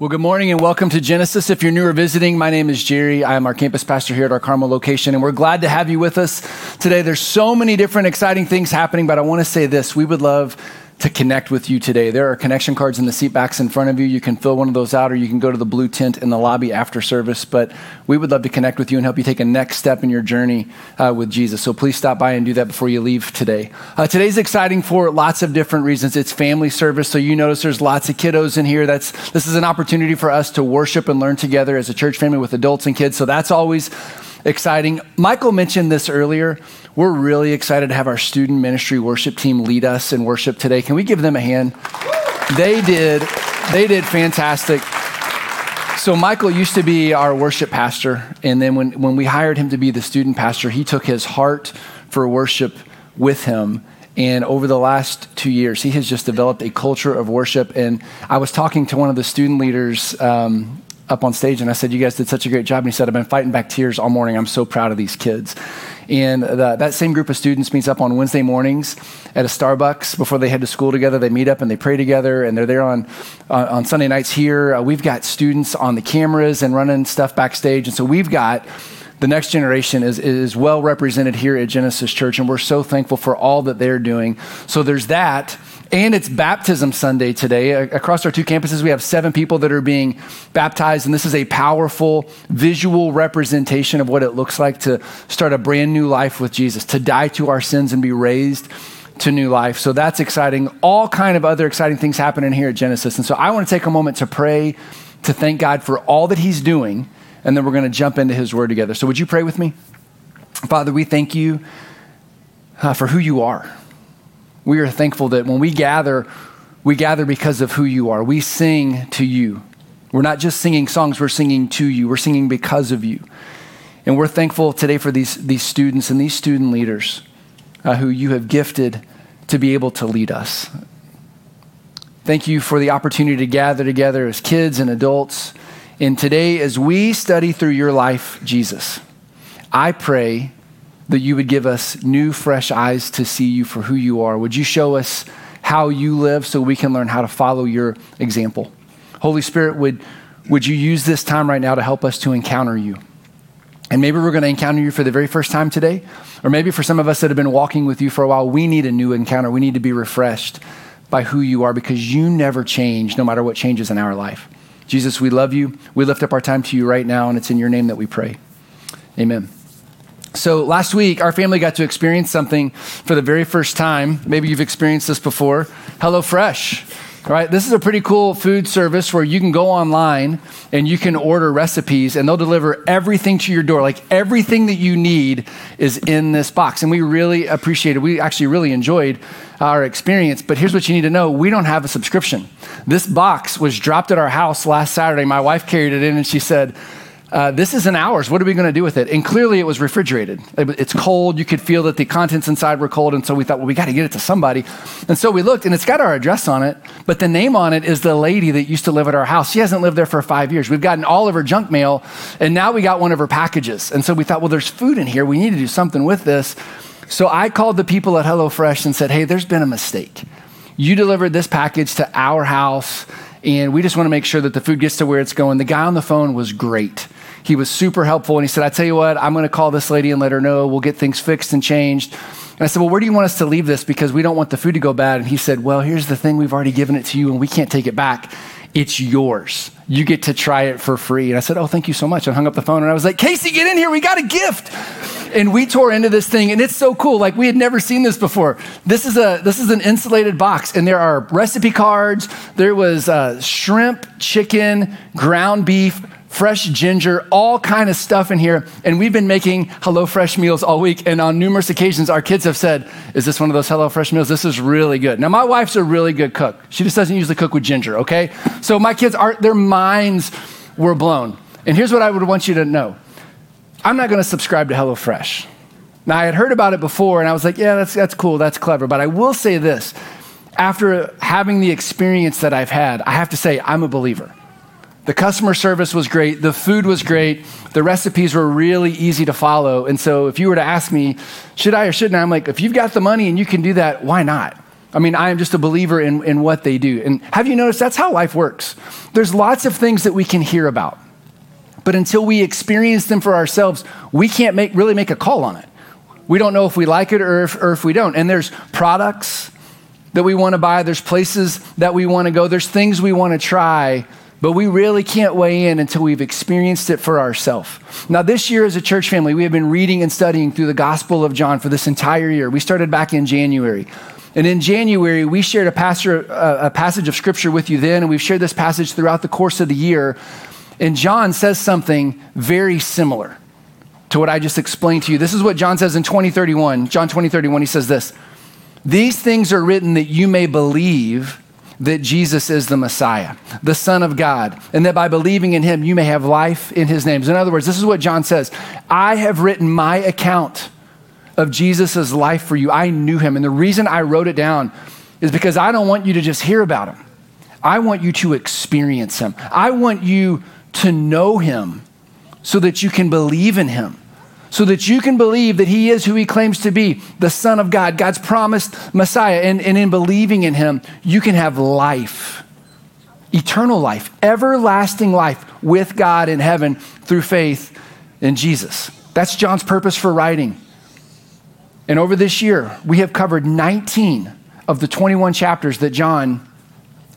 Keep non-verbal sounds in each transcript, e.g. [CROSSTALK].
Well, good morning and welcome to Genesis. If you're new or visiting, my name is Jerry. I am our campus pastor here at our Carmel location, and we're glad to have you with us today. There's so many different exciting things happening, but I want to say this we would love to connect with you today. There are connection cards in the seat backs in front of you. You can fill one of those out, or you can go to the blue tent in the lobby after service. But we would love to connect with you and help you take a next step in your journey uh, with Jesus. So please stop by and do that before you leave today. Uh, today's exciting for lots of different reasons. It's family service, so you notice there's lots of kiddos in here. That's this is an opportunity for us to worship and learn together as a church family with adults and kids. So that's always exciting. Michael mentioned this earlier. We're really excited to have our student ministry worship team lead us in worship today. Can we give them a hand? They did. They did fantastic. So Michael used to be our worship pastor, and then when, when we hired him to be the student pastor, he took his heart for worship with him. And over the last two years, he has just developed a culture of worship. And I was talking to one of the student leaders um, up on stage and I said, You guys did such a great job. And he said, I've been fighting back tears all morning. I'm so proud of these kids. And the, that same group of students meets up on Wednesday mornings at a Starbucks before they head to school together. They meet up and they pray together, and they're there on, on, on Sunday nights here. Uh, we've got students on the cameras and running stuff backstage. And so we've got the next generation is, is well represented here at Genesis Church, and we're so thankful for all that they're doing. So there's that. And it's baptism Sunday today. Across our two campuses, we have seven people that are being baptized, and this is a powerful visual representation of what it looks like to start a brand new life with Jesus, to die to our sins and be raised to new life. So that's exciting. All kind of other exciting things happening here at Genesis. And so I want to take a moment to pray, to thank God for all that He's doing, and then we're going to jump into His Word together. So would you pray with me? Father, we thank you uh, for who you are. We are thankful that when we gather, we gather because of who you are. We sing to you. We're not just singing songs, we're singing to you. We're singing because of you. And we're thankful today for these, these students and these student leaders uh, who you have gifted to be able to lead us. Thank you for the opportunity to gather together as kids and adults. And today, as we study through your life, Jesus, I pray that you would give us new, fresh eyes to see you for who you are. Would you show us how you live so we can learn how to follow your example? Holy Spirit, would, would you use this time right now to help us to encounter you? And maybe we're going to encounter you for the very first time today. Or maybe for some of us that have been walking with you for a while, we need a new encounter. We need to be refreshed by who you are because you never change no matter what changes in our life. Jesus, we love you. We lift up our time to you right now, and it's in your name that we pray. Amen. So last week, our family got to experience something for the very first time. Maybe you've experienced this before HelloFresh. Right? This is a pretty cool food service where you can go online and you can order recipes and they'll deliver everything to your door. Like everything that you need is in this box. And we really appreciate it. We actually really enjoyed our experience. But here's what you need to know we don't have a subscription. This box was dropped at our house last Saturday. My wife carried it in and she said, uh, this isn't ours. What are we going to do with it? And clearly it was refrigerated. It's cold. You could feel that the contents inside were cold. And so we thought, well, we got to get it to somebody. And so we looked, and it's got our address on it, but the name on it is the lady that used to live at our house. She hasn't lived there for five years. We've gotten all of her junk mail, and now we got one of her packages. And so we thought, well, there's food in here. We need to do something with this. So I called the people at HelloFresh and said, hey, there's been a mistake. You delivered this package to our house, and we just want to make sure that the food gets to where it's going. The guy on the phone was great. He was super helpful. And he said, I tell you what, I'm going to call this lady and let her know. We'll get things fixed and changed. And I said, Well, where do you want us to leave this? Because we don't want the food to go bad. And he said, Well, here's the thing we've already given it to you and we can't take it back. It's yours. You get to try it for free. And I said, Oh, thank you so much. I hung up the phone and I was like, Casey, get in here. We got a gift. And we tore into this thing and it's so cool. Like we had never seen this before. This is a this is an insulated box and there are recipe cards. There was uh, shrimp, chicken, ground beef, fresh ginger, all kind of stuff in here. And we've been making HelloFresh meals all week. And on numerous occasions, our kids have said, Is this one of those HelloFresh meals? This is really good. Now, my wife's a really good cook. She just doesn't usually cook with ginger, okay? So my kids are, their minds were blown. And here's what I would want you to know I'm not going to subscribe to HelloFresh. Now, I had heard about it before, and I was like, Yeah, that's, that's cool, that's clever. But I will say this after having the experience that I've had, I have to say, I'm a believer. The customer service was great. The food was great. The recipes were really easy to follow. And so, if you were to ask me, should I or shouldn't I? I'm like, if you've got the money and you can do that, why not? I mean, I am just a believer in, in what they do. And have you noticed that's how life works? There's lots of things that we can hear about, but until we experience them for ourselves, we can't make, really make a call on it. We don't know if we like it or if, or if we don't. And there's products that we want to buy, there's places that we want to go, there's things we want to try, but we really can't weigh in until we've experienced it for ourselves. Now, this year as a church family, we have been reading and studying through the Gospel of John for this entire year. We started back in January. And in January, we shared a, pastor, uh, a passage of scripture with you then, and we've shared this passage throughout the course of the year. And John says something very similar to what I just explained to you. This is what John says in 2031. John 2031, he says this These things are written that you may believe that Jesus is the Messiah, the Son of God, and that by believing in him, you may have life in his names. In other words, this is what John says I have written my account of Jesus' life for you. I knew him. And the reason I wrote it down is because I don't want you to just hear about him. I want you to experience him. I want you to know him so that you can believe in him so that you can believe that he is who he claims to be the Son of God, God's promised Messiah. And, and in believing in him, you can have life, eternal life, everlasting life with God in heaven through faith in Jesus. That's John's purpose for writing. And over this year, we have covered 19 of the 21 chapters that John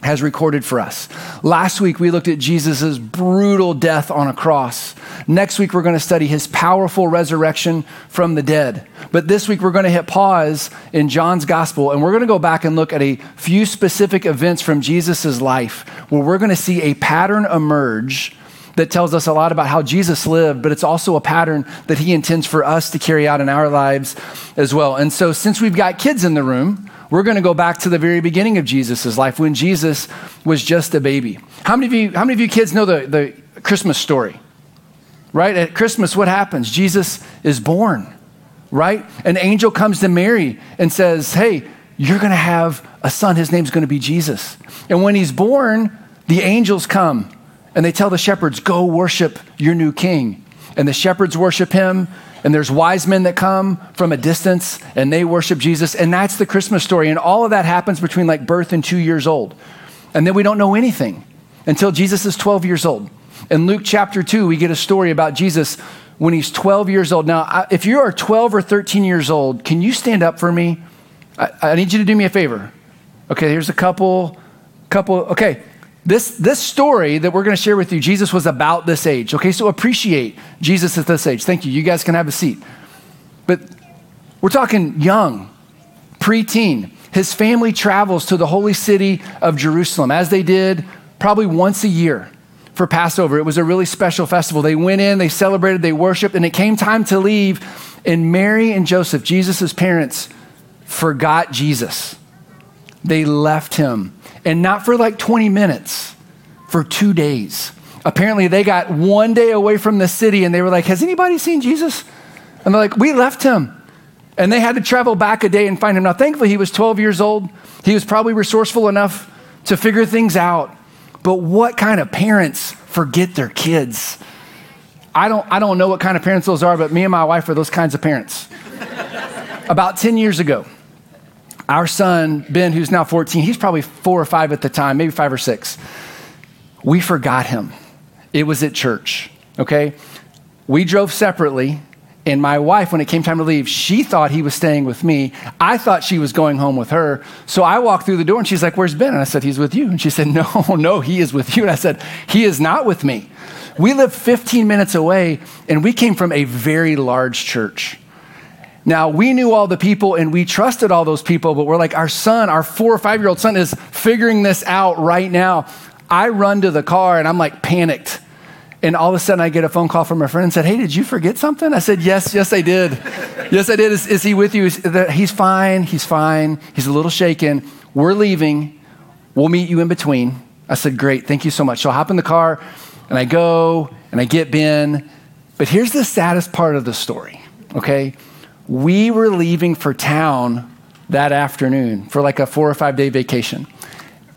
has recorded for us. Last week, we looked at Jesus' brutal death on a cross. Next week, we're going to study his powerful resurrection from the dead. But this week, we're going to hit pause in John's gospel and we're going to go back and look at a few specific events from Jesus' life where we're going to see a pattern emerge that tells us a lot about how Jesus lived, but it's also a pattern that he intends for us to carry out in our lives as well. And so, since we've got kids in the room, we're going to go back to the very beginning of Jesus' life when Jesus was just a baby. How many of you, how many of you kids know the, the Christmas story? Right? At Christmas, what happens? Jesus is born, right? An angel comes to Mary and says, Hey, you're going to have a son. His name's going to be Jesus. And when he's born, the angels come and they tell the shepherds, Go worship your new king. And the shepherds worship him and there's wise men that come from a distance and they worship Jesus. And that's the Christmas story. And all of that happens between like birth and two years old. And then we don't know anything until Jesus is 12 years old. In Luke chapter 2, we get a story about Jesus when he's 12 years old. Now, if you are 12 or 13 years old, can you stand up for me? I, I need you to do me a favor. Okay, here's a couple, couple, okay. This, this story that we're going to share with you, Jesus was about this age. Okay, so appreciate Jesus at this age. Thank you. You guys can have a seat. But we're talking young, preteen. His family travels to the holy city of Jerusalem, as they did probably once a year for Passover. It was a really special festival. They went in, they celebrated, they worshiped, and it came time to leave. And Mary and Joseph, Jesus' parents, forgot Jesus. They left him and not for like 20 minutes, for two days. Apparently, they got one day away from the city and they were like, Has anybody seen Jesus? And they're like, We left him. And they had to travel back a day and find him. Now, thankfully, he was 12 years old. He was probably resourceful enough to figure things out. But what kind of parents forget their kids? I don't, I don't know what kind of parents those are, but me and my wife are those kinds of parents. [LAUGHS] About 10 years ago, our son, Ben, who's now 14, he's probably four or five at the time, maybe five or six. We forgot him. It was at church, okay? We drove separately, and my wife, when it came time to leave, she thought he was staying with me. I thought she was going home with her. So I walked through the door and she's like, Where's Ben? And I said, He's with you. And she said, No, [LAUGHS] no, he is with you. And I said, He is not with me. We live 15 minutes away, and we came from a very large church. Now, we knew all the people and we trusted all those people, but we're like, our son, our four or five year old son is figuring this out right now. I run to the car and I'm like panicked. And all of a sudden, I get a phone call from a friend and said, Hey, did you forget something? I said, Yes, yes, I did. yes, I did. Is, is he with you? Is, he's fine. He's fine. He's a little shaken. We're leaving. We'll meet you in between. I said, Great. Thank you so much. So I hop in the car and I go and I get Ben. But here's the saddest part of the story, okay? We were leaving for town that afternoon for like a four or five day vacation.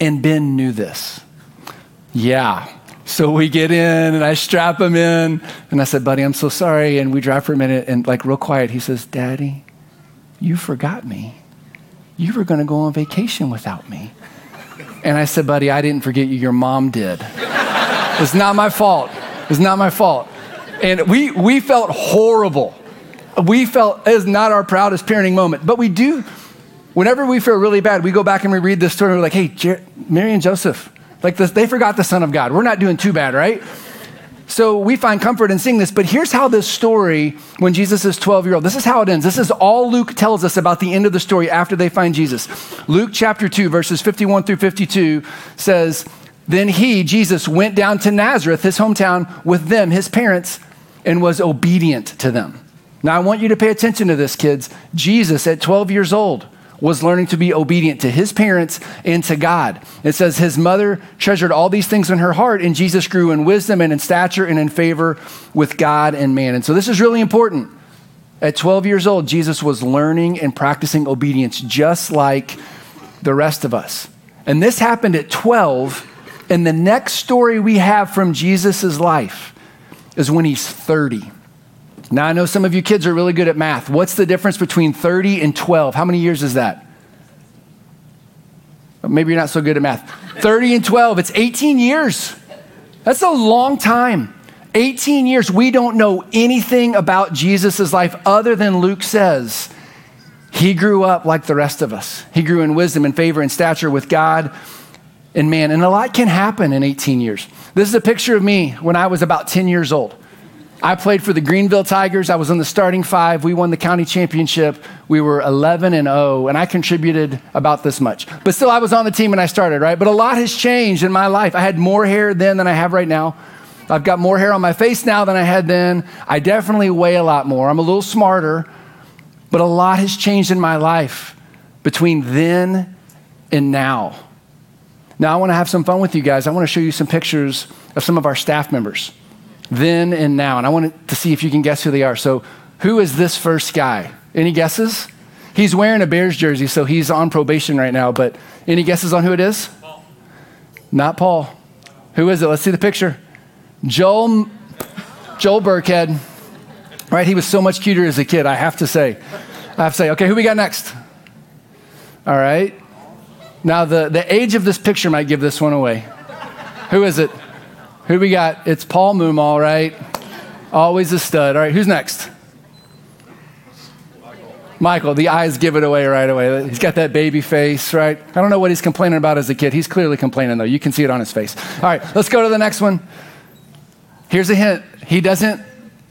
And Ben knew this. Yeah. So we get in and I strap him in and I said, buddy, I'm so sorry. And we drive for a minute and like real quiet, he says, Daddy, you forgot me. You were going to go on vacation without me. And I said, Buddy, I didn't forget you. Your mom did. It's not my fault. It's not my fault. And we, we felt horrible. We felt is not our proudest parenting moment. But we do, whenever we feel really bad, we go back and we read this story and we're like, hey, Jer- Mary and Joseph, like this, they forgot the Son of God. We're not doing too bad, right? So we find comfort in seeing this. But here's how this story, when Jesus is 12 year old, this is how it ends. This is all Luke tells us about the end of the story after they find Jesus. Luke chapter 2, verses 51 through 52 says, Then he, Jesus, went down to Nazareth, his hometown, with them, his parents, and was obedient to them. Now I want you to pay attention to this, kids. Jesus, at 12 years old, was learning to be obedient to his parents and to God. It says his mother treasured all these things in her heart, and Jesus grew in wisdom and in stature and in favor with God and man. And so this is really important. At 12 years old, Jesus was learning and practicing obedience just like the rest of us. And this happened at 12. And the next story we have from Jesus' life is when he's 30. Now, I know some of you kids are really good at math. What's the difference between 30 and 12? How many years is that? Oh, maybe you're not so good at math. 30 and 12, it's 18 years. That's a long time. 18 years. We don't know anything about Jesus' life other than Luke says. He grew up like the rest of us. He grew in wisdom and favor and stature with God and man. And a lot can happen in 18 years. This is a picture of me when I was about 10 years old. I played for the Greenville Tigers. I was in the starting five. We won the county championship. We were 11 and 0, and I contributed about this much. But still, I was on the team and I started, right? But a lot has changed in my life. I had more hair then than I have right now. I've got more hair on my face now than I had then. I definitely weigh a lot more. I'm a little smarter, but a lot has changed in my life between then and now. Now, I want to have some fun with you guys. I want to show you some pictures of some of our staff members then and now. And I want to see if you can guess who they are. So, who is this first guy? Any guesses? He's wearing a Bears jersey, so he's on probation right now. But any guesses on who it is? Paul. Not Paul. Who is it? Let's see the picture. Joel, Joel Burkhead. Right? He was so much cuter as a kid, I have to say. I have to say, okay, who we got next? All right. Now, the, the age of this picture might give this one away. Who is it? Who we got? It's Paul Mumal, all right. Always a stud. All right, who's next? Michael, the eyes give it away right away. He's got that baby face, right? I don't know what he's complaining about as a kid. He's clearly complaining, though. You can see it on his face. All right, let's go to the next one. Here's a hint. He doesn't,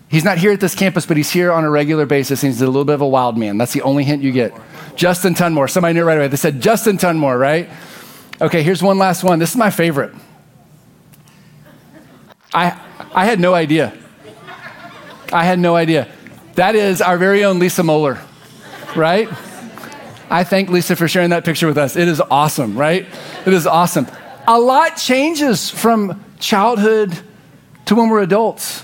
he's not here at this campus, but he's here on a regular basis, and he's a little bit of a wild man. That's the only hint you get. Justin Tunmore. Somebody knew right away. They said Justin Tunmore, right? Okay, here's one last one. This is my favorite. I, I had no idea. I had no idea. That is our very own Lisa Moeller, right? I thank Lisa for sharing that picture with us. It is awesome, right? It is awesome. A lot changes from childhood to when we're adults.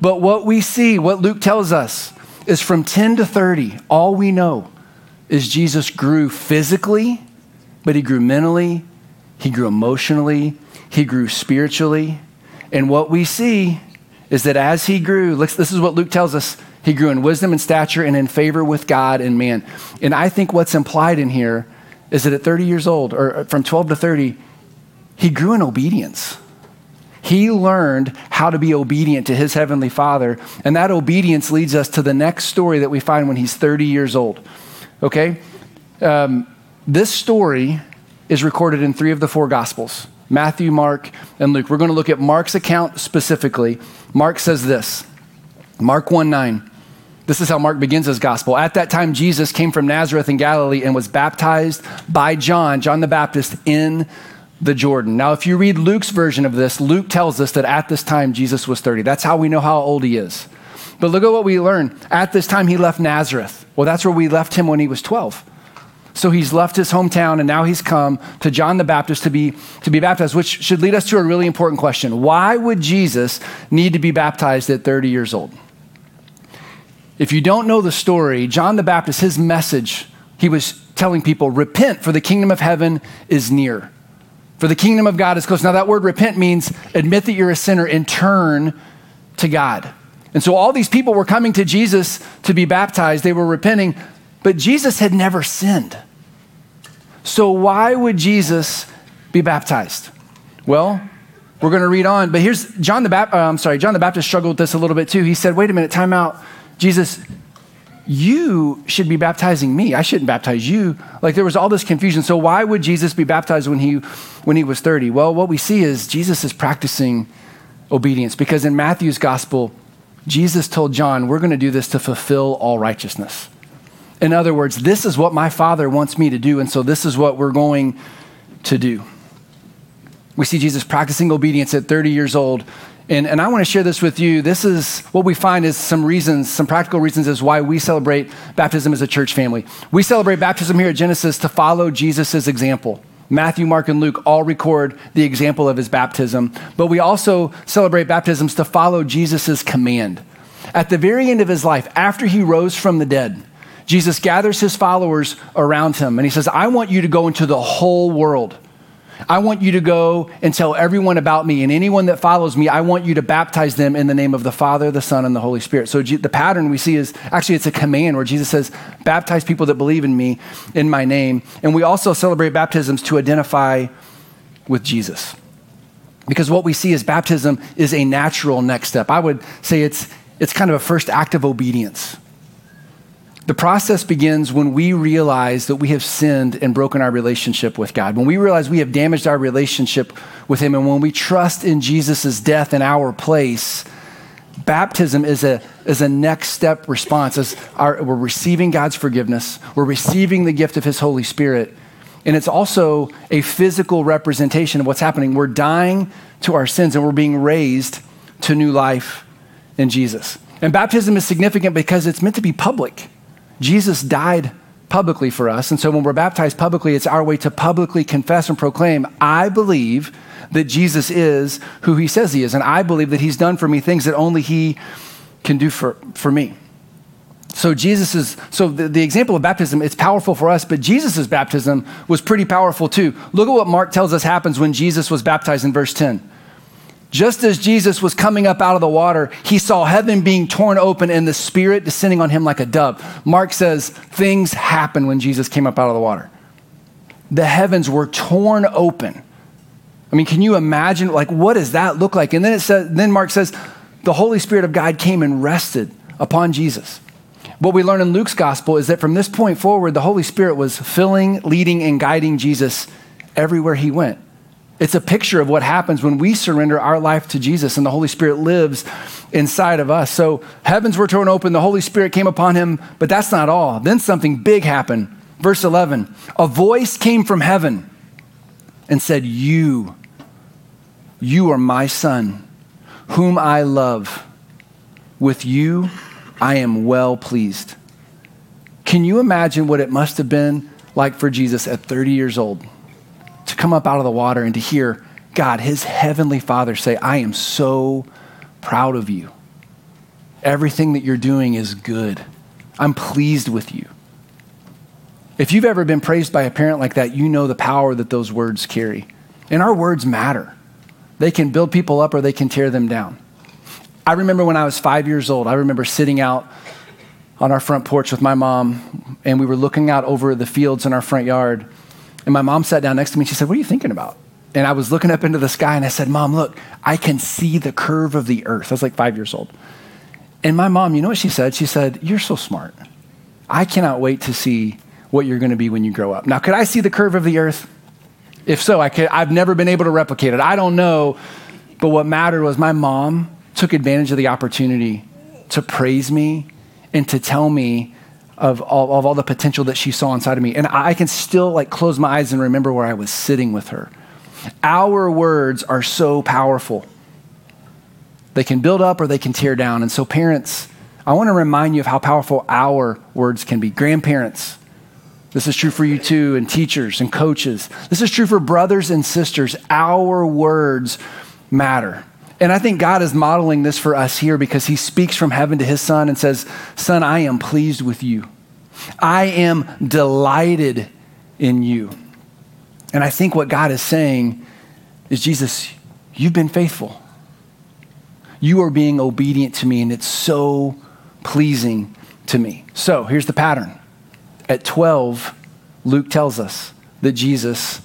But what we see, what Luke tells us, is from 10 to 30, all we know is Jesus grew physically, but he grew mentally, he grew emotionally, he grew spiritually. And what we see is that as he grew, this is what Luke tells us, he grew in wisdom and stature and in favor with God and man. And I think what's implied in here is that at 30 years old, or from 12 to 30, he grew in obedience. He learned how to be obedient to his heavenly father. And that obedience leads us to the next story that we find when he's 30 years old. Okay? Um, this story is recorded in three of the four gospels. Matthew, Mark, and Luke. We're going to look at Mark's account specifically. Mark says this Mark 1 9. This is how Mark begins his gospel. At that time, Jesus came from Nazareth in Galilee and was baptized by John, John the Baptist, in the Jordan. Now, if you read Luke's version of this, Luke tells us that at this time Jesus was 30. That's how we know how old he is. But look at what we learn. At this time, he left Nazareth. Well, that's where we left him when he was 12. So he's left his hometown and now he's come to John the Baptist to be, to be baptized, which should lead us to a really important question. Why would Jesus need to be baptized at 30 years old? If you don't know the story, John the Baptist, his message, he was telling people, repent, for the kingdom of heaven is near. For the kingdom of God is close. Now, that word repent means admit that you're a sinner and turn to God. And so all these people were coming to Jesus to be baptized. They were repenting, but Jesus had never sinned. So, why would Jesus be baptized? Well, we're going to read on, but here's John the Baptist. Uh, I'm sorry, John the Baptist struggled with this a little bit too. He said, "Wait a minute, time out, Jesus. You should be baptizing me. I shouldn't baptize you." Like there was all this confusion. So why would Jesus be baptized when he when he was 30? Well, what we see is Jesus is practicing obedience because in Matthew's gospel, Jesus told John, "We're going to do this to fulfill all righteousness." In other words, this is what my Father wants me to do, and so this is what we're going to do. We see Jesus practicing obedience at 30 years old. And, and I want to share this with you. This is what we find is some reasons, some practical reasons as why we celebrate baptism as a church family. We celebrate baptism here at Genesis to follow Jesus' example. Matthew, Mark, and Luke all record the example of his baptism, but we also celebrate baptisms to follow Jesus' command. At the very end of his life, after he rose from the dead, Jesus gathers his followers around him and he says, I want you to go into the whole world. I want you to go and tell everyone about me, and anyone that follows me, I want you to baptize them in the name of the Father, the Son, and the Holy Spirit. So the pattern we see is actually it's a command where Jesus says, baptize people that believe in me in my name. And we also celebrate baptisms to identify with Jesus. Because what we see is baptism is a natural next step. I would say it's, it's kind of a first act of obedience. The process begins when we realize that we have sinned and broken our relationship with God. When we realize we have damaged our relationship with Him, and when we trust in Jesus' death in our place, baptism is a, is a next step response. As our, we're receiving God's forgiveness, we're receiving the gift of His Holy Spirit, and it's also a physical representation of what's happening. We're dying to our sins and we're being raised to new life in Jesus. And baptism is significant because it's meant to be public. Jesus died publicly for us. And so when we're baptized publicly, it's our way to publicly confess and proclaim, I believe that Jesus is who he says he is. And I believe that he's done for me things that only he can do for, for me. So Jesus is, so the, the example of baptism, it's powerful for us, but Jesus' baptism was pretty powerful too. Look at what Mark tells us happens when Jesus was baptized in verse 10. Just as Jesus was coming up out of the water, he saw heaven being torn open and the Spirit descending on him like a dove. Mark says things happened when Jesus came up out of the water. The heavens were torn open. I mean, can you imagine? Like, what does that look like? And then it says, then Mark says, the Holy Spirit of God came and rested upon Jesus. What we learn in Luke's gospel is that from this point forward, the Holy Spirit was filling, leading, and guiding Jesus everywhere he went. It's a picture of what happens when we surrender our life to Jesus and the Holy Spirit lives inside of us. So heavens were torn open, the Holy Spirit came upon him, but that's not all. Then something big happened. Verse 11 A voice came from heaven and said, You, you are my son, whom I love. With you, I am well pleased. Can you imagine what it must have been like for Jesus at 30 years old? Come up out of the water and to hear God, his heavenly Father, say, I am so proud of you. Everything that you're doing is good. I'm pleased with you. If you've ever been praised by a parent like that, you know the power that those words carry. And our words matter. They can build people up or they can tear them down. I remember when I was five years old, I remember sitting out on our front porch with my mom, and we were looking out over the fields in our front yard. And my mom sat down next to me and she said, What are you thinking about? And I was looking up into the sky and I said, Mom, look, I can see the curve of the earth. I was like five years old. And my mom, you know what she said? She said, You're so smart. I cannot wait to see what you're going to be when you grow up. Now, could I see the curve of the earth? If so, I could, I've never been able to replicate it. I don't know. But what mattered was my mom took advantage of the opportunity to praise me and to tell me of all, of all the potential that she saw inside of me. And I can still like close my eyes and remember where I was sitting with her. Our words are so powerful. They can build up or they can tear down. And so, parents, I want to remind you of how powerful our words can be. Grandparents, this is true for you too, and teachers and coaches. This is true for brothers and sisters. Our words matter. And I think God is modeling this for us here because he speaks from heaven to his son and says, Son, I am pleased with you. I am delighted in you. And I think what God is saying is, Jesus, you've been faithful. You are being obedient to me, and it's so pleasing to me. So here's the pattern. At 12, Luke tells us that Jesus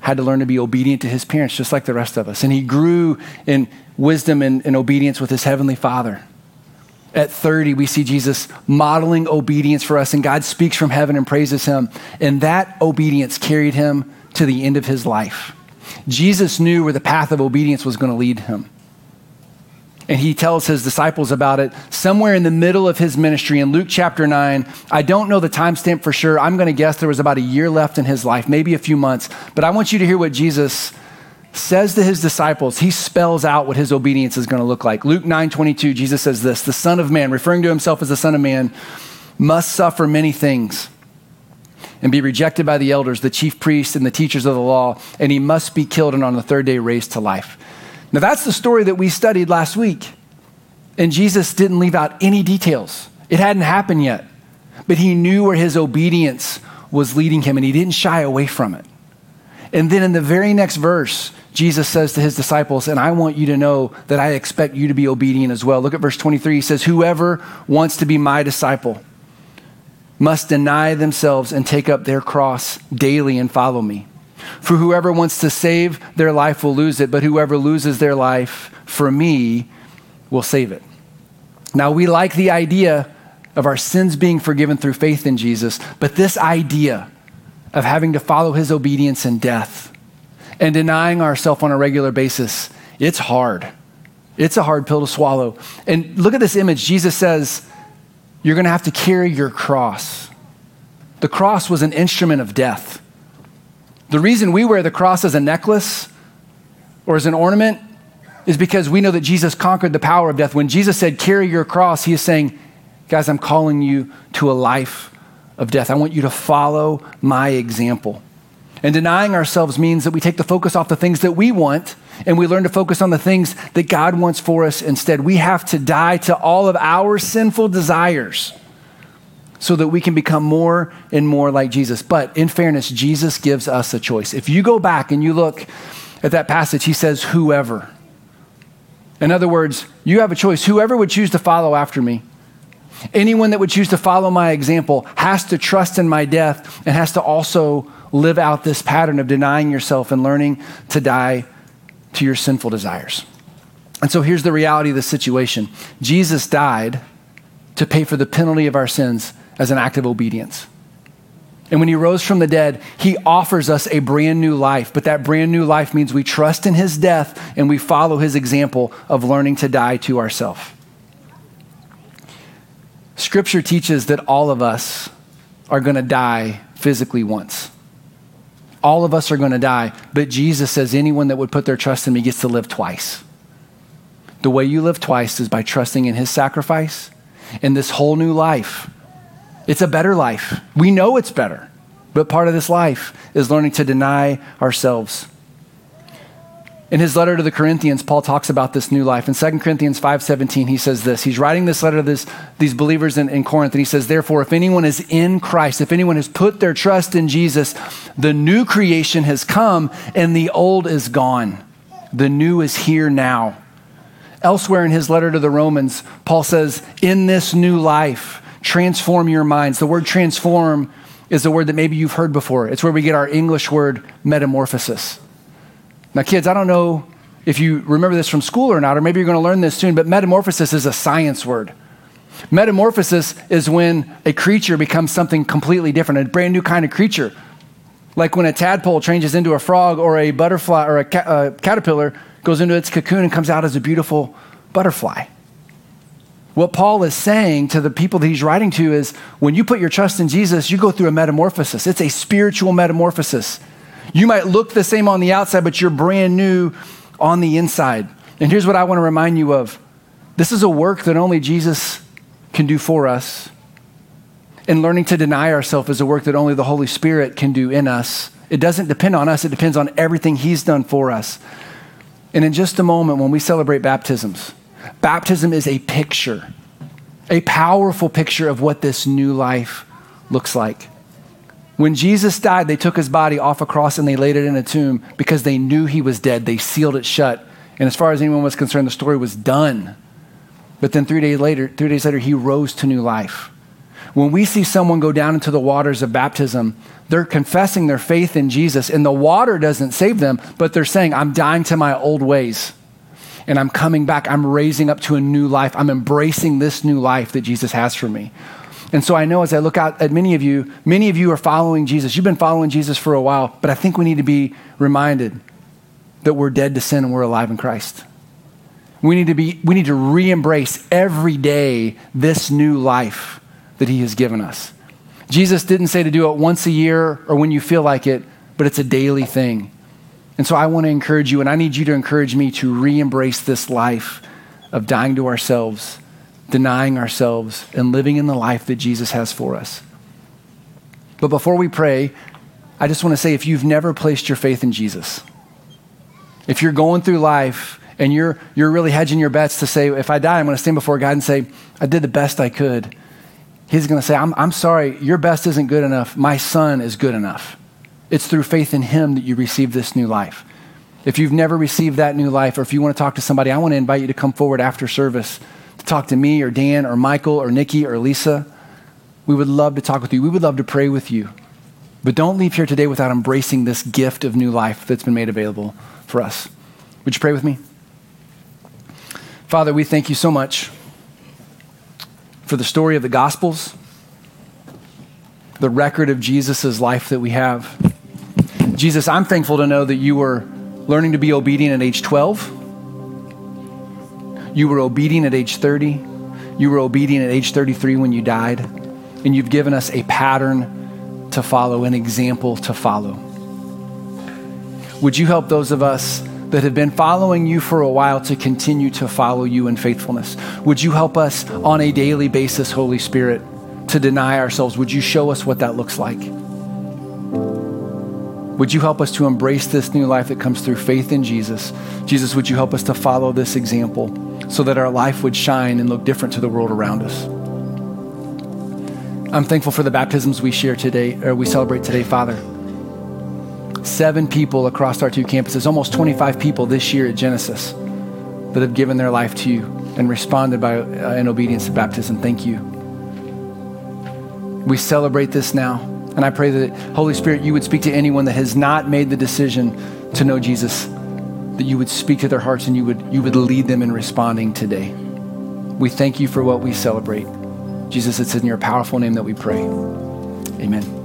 had to learn to be obedient to his parents, just like the rest of us. And he grew in wisdom and, and obedience with his heavenly Father. At 30, we see Jesus modeling obedience for us, and God speaks from heaven and praises him. And that obedience carried him to the end of his life. Jesus knew where the path of obedience was going to lead him. And he tells his disciples about it somewhere in the middle of his ministry in Luke chapter 9. I don't know the timestamp for sure. I'm going to guess there was about a year left in his life, maybe a few months. But I want you to hear what Jesus says to his disciples. He spells out what his obedience is going to look like. Luke 9 22, Jesus says this The Son of Man, referring to himself as the Son of Man, must suffer many things and be rejected by the elders, the chief priests, and the teachers of the law, and he must be killed and on the third day raised to life. Now, that's the story that we studied last week. And Jesus didn't leave out any details. It hadn't happened yet. But he knew where his obedience was leading him, and he didn't shy away from it. And then in the very next verse, Jesus says to his disciples, And I want you to know that I expect you to be obedient as well. Look at verse 23. He says, Whoever wants to be my disciple must deny themselves and take up their cross daily and follow me. For whoever wants to save their life will lose it, but whoever loses their life for me will save it. Now, we like the idea of our sins being forgiven through faith in Jesus, but this idea of having to follow his obedience in death and denying ourselves on a regular basis, it's hard. It's a hard pill to swallow. And look at this image. Jesus says, You're going to have to carry your cross. The cross was an instrument of death. The reason we wear the cross as a necklace or as an ornament is because we know that Jesus conquered the power of death. When Jesus said, Carry your cross, he is saying, Guys, I'm calling you to a life of death. I want you to follow my example. And denying ourselves means that we take the focus off the things that we want and we learn to focus on the things that God wants for us instead. We have to die to all of our sinful desires so that we can become more and more like Jesus. But in fairness, Jesus gives us a choice. If you go back and you look at that passage, he says, Whoever. In other words, you have a choice. Whoever would choose to follow after me, anyone that would choose to follow my example, has to trust in my death and has to also live out this pattern of denying yourself and learning to die to your sinful desires. And so here's the reality of the situation Jesus died to pay for the penalty of our sins as an act of obedience. And when he rose from the dead, he offers us a brand new life. But that brand new life means we trust in his death and we follow his example of learning to die to ourselves. Scripture teaches that all of us are going to die physically once. All of us are going to die, but Jesus says anyone that would put their trust in me gets to live twice. The way you live twice is by trusting in his sacrifice and this whole new life it's a better life. We know it's better. But part of this life is learning to deny ourselves. In his letter to the Corinthians, Paul talks about this new life. In 2 Corinthians 5.17, he says this. He's writing this letter to this, these believers in, in Corinth, and he says, Therefore, if anyone is in Christ, if anyone has put their trust in Jesus, the new creation has come and the old is gone. The new is here now. Elsewhere in his letter to the Romans, Paul says, In this new life, transform your minds. The word transform is a word that maybe you've heard before. It's where we get our English word metamorphosis. Now, kids, I don't know if you remember this from school or not, or maybe you're going to learn this soon, but metamorphosis is a science word. Metamorphosis is when a creature becomes something completely different, a brand new kind of creature. Like when a tadpole changes into a frog, or a butterfly, or a, ca- a caterpillar goes into its cocoon and comes out as a beautiful butterfly. What Paul is saying to the people that he's writing to is when you put your trust in Jesus, you go through a metamorphosis. It's a spiritual metamorphosis. You might look the same on the outside, but you're brand new on the inside. And here's what I want to remind you of this is a work that only Jesus can do for us. And learning to deny ourselves is a work that only the Holy Spirit can do in us. It doesn't depend on us, it depends on everything He's done for us. And in just a moment, when we celebrate baptisms, Baptism is a picture, a powerful picture of what this new life looks like. When Jesus died, they took his body off a cross and they laid it in a tomb because they knew he was dead. They sealed it shut. And as far as anyone was concerned, the story was done. But then three days later, three days later, he rose to new life. When we see someone go down into the waters of baptism, they're confessing their faith in Jesus, and the water doesn't save them, but they're saying, I'm dying to my old ways and I'm coming back. I'm raising up to a new life. I'm embracing this new life that Jesus has for me. And so I know as I look out at many of you, many of you are following Jesus. You've been following Jesus for a while, but I think we need to be reminded that we're dead to sin and we're alive in Christ. We need to be we need to re-embrace every day this new life that he has given us. Jesus didn't say to do it once a year or when you feel like it, but it's a daily thing. And so I want to encourage you, and I need you to encourage me to re embrace this life of dying to ourselves, denying ourselves, and living in the life that Jesus has for us. But before we pray, I just want to say if you've never placed your faith in Jesus, if you're going through life and you're, you're really hedging your bets to say, if I die, I'm going to stand before God and say, I did the best I could. He's going to say, I'm, I'm sorry, your best isn't good enough. My son is good enough. It's through faith in Him that you receive this new life. If you've never received that new life, or if you want to talk to somebody, I want to invite you to come forward after service talk to me or Dan or Michael or Nikki or Lisa. We would love to talk with you. We would love to pray with you. But don't leave here today without embracing this gift of new life that's been made available for us. Would you pray with me? Father, we thank you so much for the story of the Gospels, the record of Jesus' life that we have. Jesus, I'm thankful to know that you were learning to be obedient at age 12. You were obedient at age 30. You were obedient at age 33 when you died. And you've given us a pattern to follow, an example to follow. Would you help those of us that have been following you for a while to continue to follow you in faithfulness? Would you help us on a daily basis, Holy Spirit, to deny ourselves? Would you show us what that looks like? Would you help us to embrace this new life that comes through faith in Jesus? Jesus, would you help us to follow this example so that our life would shine and look different to the world around us? I'm thankful for the baptisms we share today, or we celebrate today, Father. Seven people across our two campuses, almost 25 people this year at Genesis that have given their life to you and responded by uh, in obedience to baptism. Thank you. We celebrate this now. And I pray that, Holy Spirit, you would speak to anyone that has not made the decision to know Jesus, that you would speak to their hearts and you would, you would lead them in responding today. We thank you for what we celebrate. Jesus, it's in your powerful name that we pray. Amen.